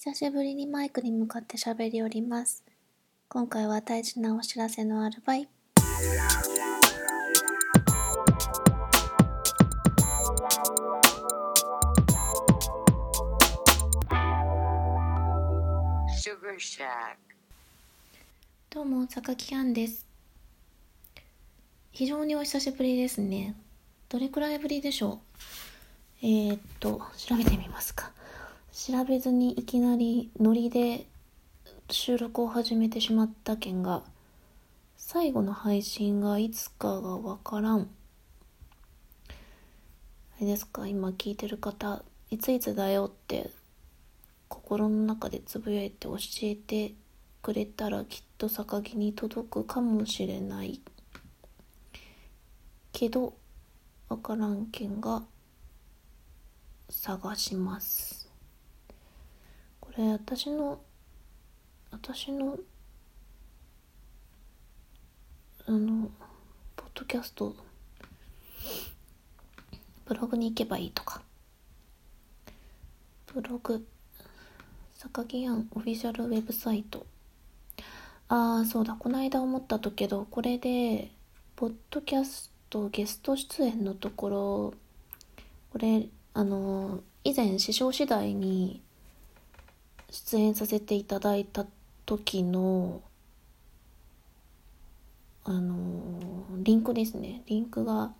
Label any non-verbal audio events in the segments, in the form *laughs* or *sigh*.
久しぶりにマイクに向かって喋りおります。今回は大事なお知らせのあるばい。Sugar Shack. どうも、榊杏です。非常にお久しぶりですね。どれくらいぶりでしょう？えー、っと、調べてみますか。調べずにいきなりノリで収録を始めてしまった件が、最後の配信がいつかがわからん。あれですか、今聞いてる方、いついつだよって心の中でつぶやいて教えてくれたらきっと榊に届くかもしれないけどわからん件が探しますこれ私の私のあのポッドキャストブログに行けばいいとか。ブログ榊庵オフィシャルウェブサイト。ああそうだ。この間思ったとけどこれでポッドキャストゲスト出演のところこれあの以前師匠次第に出演させていただいた時のあのリンクですね。リンクが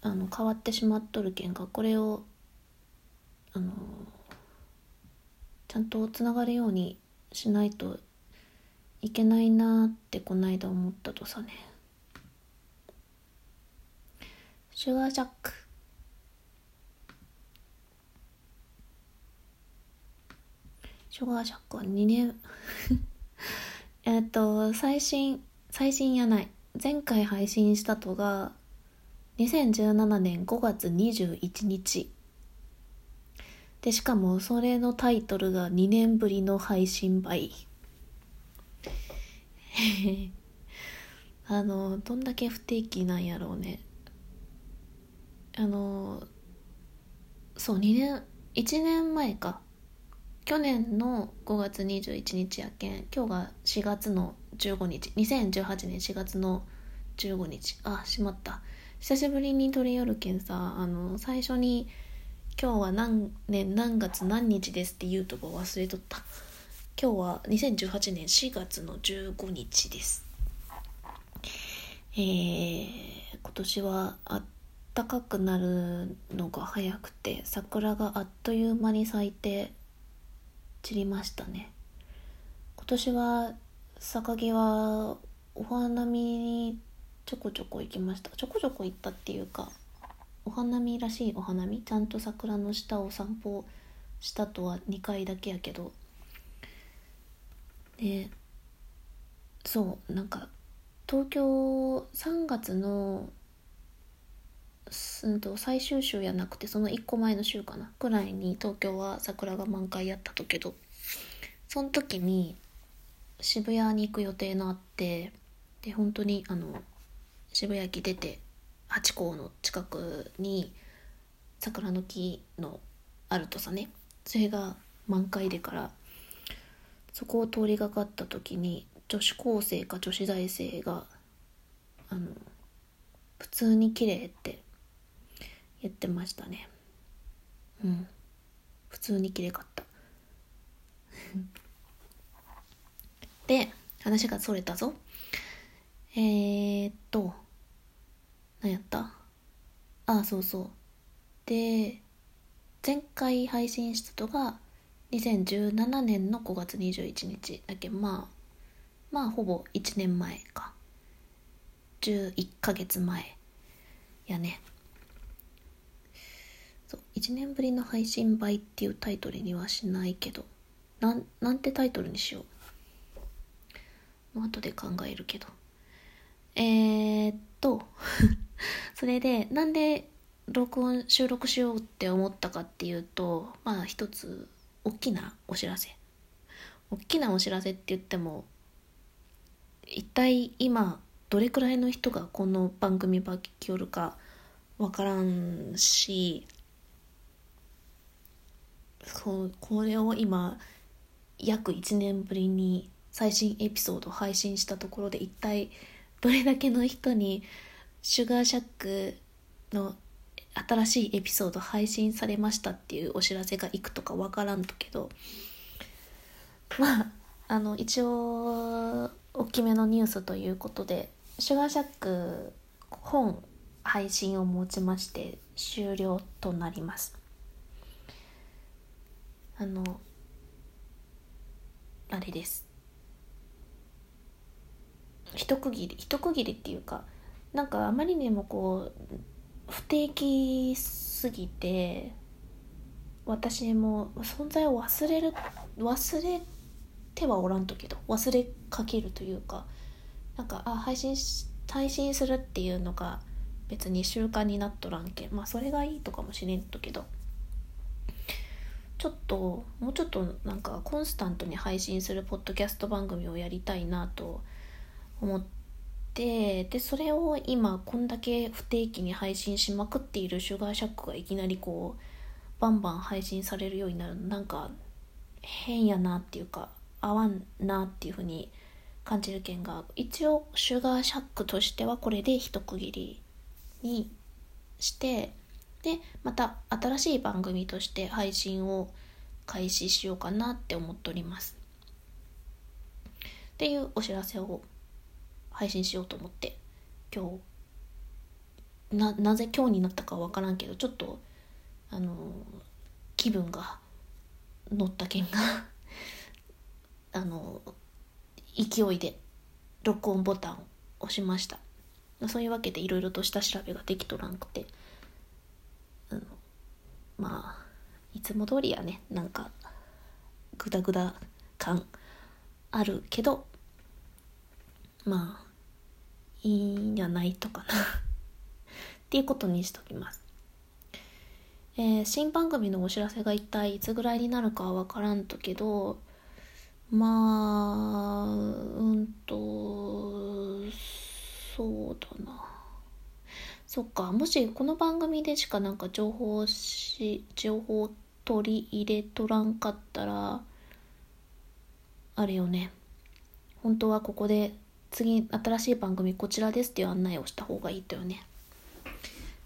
あの変わってしまっとるけんがこれをあのちゃんとつながるようにしないといけないなってこないだ思ったとさね。シュガージャック。シュガージャックは2年。*laughs* えっと最新最新やない。前回配信したとが2017年5月21日。でしかもそれのタイトルが2年ぶりの配信倍。*laughs* あのどんだけ不定期なんやろうね。あのそう2年1年前か。去年の5月21日やけん今日が4月の15日2018年4月の15日。あしまった。久しぶりに撮り寄るけんさあの最初に今日は何年何月何日ですって言うとこ忘れとった。今日は2018年4月の15日です。えー、今年はあったかくなるのが早くて桜があっという間に咲いて散りましたね。今年は榊はお花見にちょこちょこ行きました。ちょこちょこ行ったっていうかお花見らしいお花見？ちゃんと桜の下を散歩したとは2回だけやけど。でそうなんか東京3月のうんと最終週やなくてその1個前の週かな。くらいに東京は桜が満開やったとけど。その時に渋谷に行く予定のあってで本当にあの渋谷駅出てハチ公の近くに桜の木のあるとさねそれが満開でからそこを通りがかった時に女子高生か女子大生があの普通に綺麗って言ってましたね。うん。普通に綺麗かった。*laughs* で話がそれたぞ。えー、っと何やった？ああそうそう。で前回配信したのが2017年の5月21日だけ。まあまあほぼ1年前か。11ヶ月前やね。そう1年ぶりの配信倍っていうタイトルにはしないけどなんなんてタイトルにしよう。もう後で考えるけど。えー、っと *laughs* それでなんで録音収録しようって思ったかっていうとまあ一つ大きなお知らせ。大きなお知らせって言っても一体今どれくらいの人がこの番組ば聞きよるかわからんしそうこれを今約1年ぶりに最新エピソード配信したところで一体どれだけの人にシュガーシャックの新しいエピソード配信されましたっていうお知らせがいくとかわからんとけどまああの一応大きめのニュースということでシュガーシャック本配信をもちまして終了となります。あのあれです。一区切り一区切りっていうかなんかあまりにもこう不定期すぎて私も存在を忘れる忘れてはおらんとけど忘れかけるというかなんかあ配信し配信するっていうのが別に習慣になっとらんけん。まあそれがいいとかもしれんとけど。ちょっともうちょっとなんかコンスタントに配信するポッドキャスト番組をやりたいなと思ってでそれを今こんだけ不定期に配信しまくっているシュガーシャックがいきなりこうバンバン配信されるようになるなんか変やなっていうか合わんなっていうふうに感じる件が一応シュガーシャックとしてはこれで一区切りにしてでまた新しい番組として配信を開始しようかなって思っております。っていうお知らせを配信しようと思って今日ななぜ今日になったかわからんけどちょっとあの気分が乗った件が *laughs* あの勢いで録音ボタンを押しました。そういうわけでいろいろと下調べができとらんくてまあいつも通りやね。なんかグダグダ感あるけどまあいいんじゃないとかな。*laughs* っていうことにしときます。えー、新番組のお知らせが一体いつぐらいになるかは分からんとけどまあうんとそうだな。そっか。もしこの番組でしかなんか情報し情報取り入れとらんかったらあれよね。本当はここで次新しい番組こちらですっていう案内をした方がいいとよね。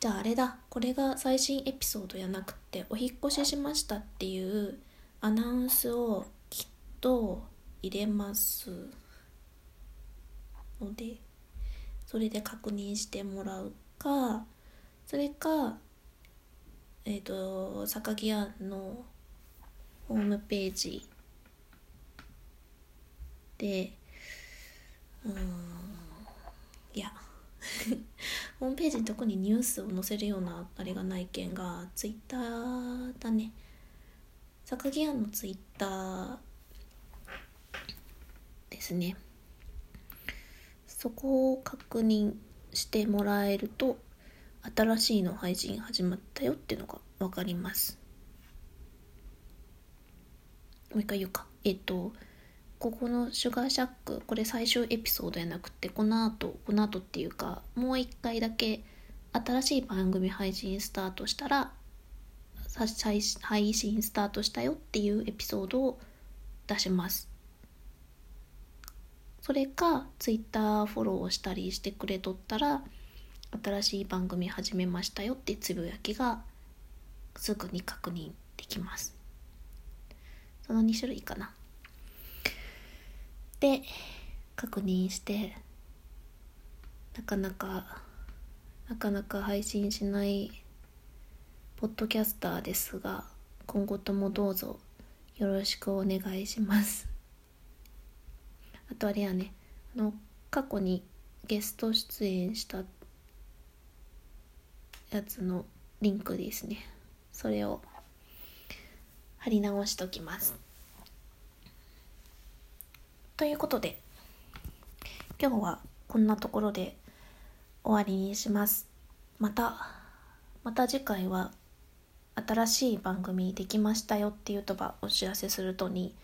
じゃああれだ。これが最新エピソードやなくてお引越ししましたっていうアナウンスをきっと入れますのでそれで確認してもらうと。かそれかえっ、ー、と榊屋のホームページでうんいや *laughs* ホームページに特にニュースを載せるようなあれがない件がツイッターだね。榊庵のツイッターですね。そこを確認してもらえると新しいの配信始まったよっていうのが分かります。もう一回言うか。えっとここのシュガーシャックこれ最終エピソードやなくてこの後この後っていうかもう一回だけ新しい番組配信スタートしたら配信スタートしたよっていうエピソードを出します。それか Twitter フォローをしたりしてくれとったら新しい番組始めましたよってつぶやきがすぐに確認できます。その2種類かな。で確認してなかなかなかなか配信しないポッドキャスターですが今後ともどうぞよろしくお願いします。あとあれやね。あの過去にゲスト出演したやつのリンクですね。それを貼り直しときます。ということで今日はこんなところで終わりにします。またまた次回は新しい番組できましたよっていうとばお知らせするとに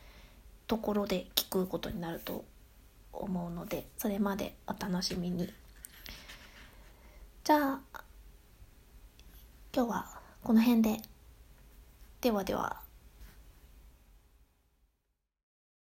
ところで聞くことになると思うのでそれまでお楽しみに。じゃあ今日はこの辺で。ではでは。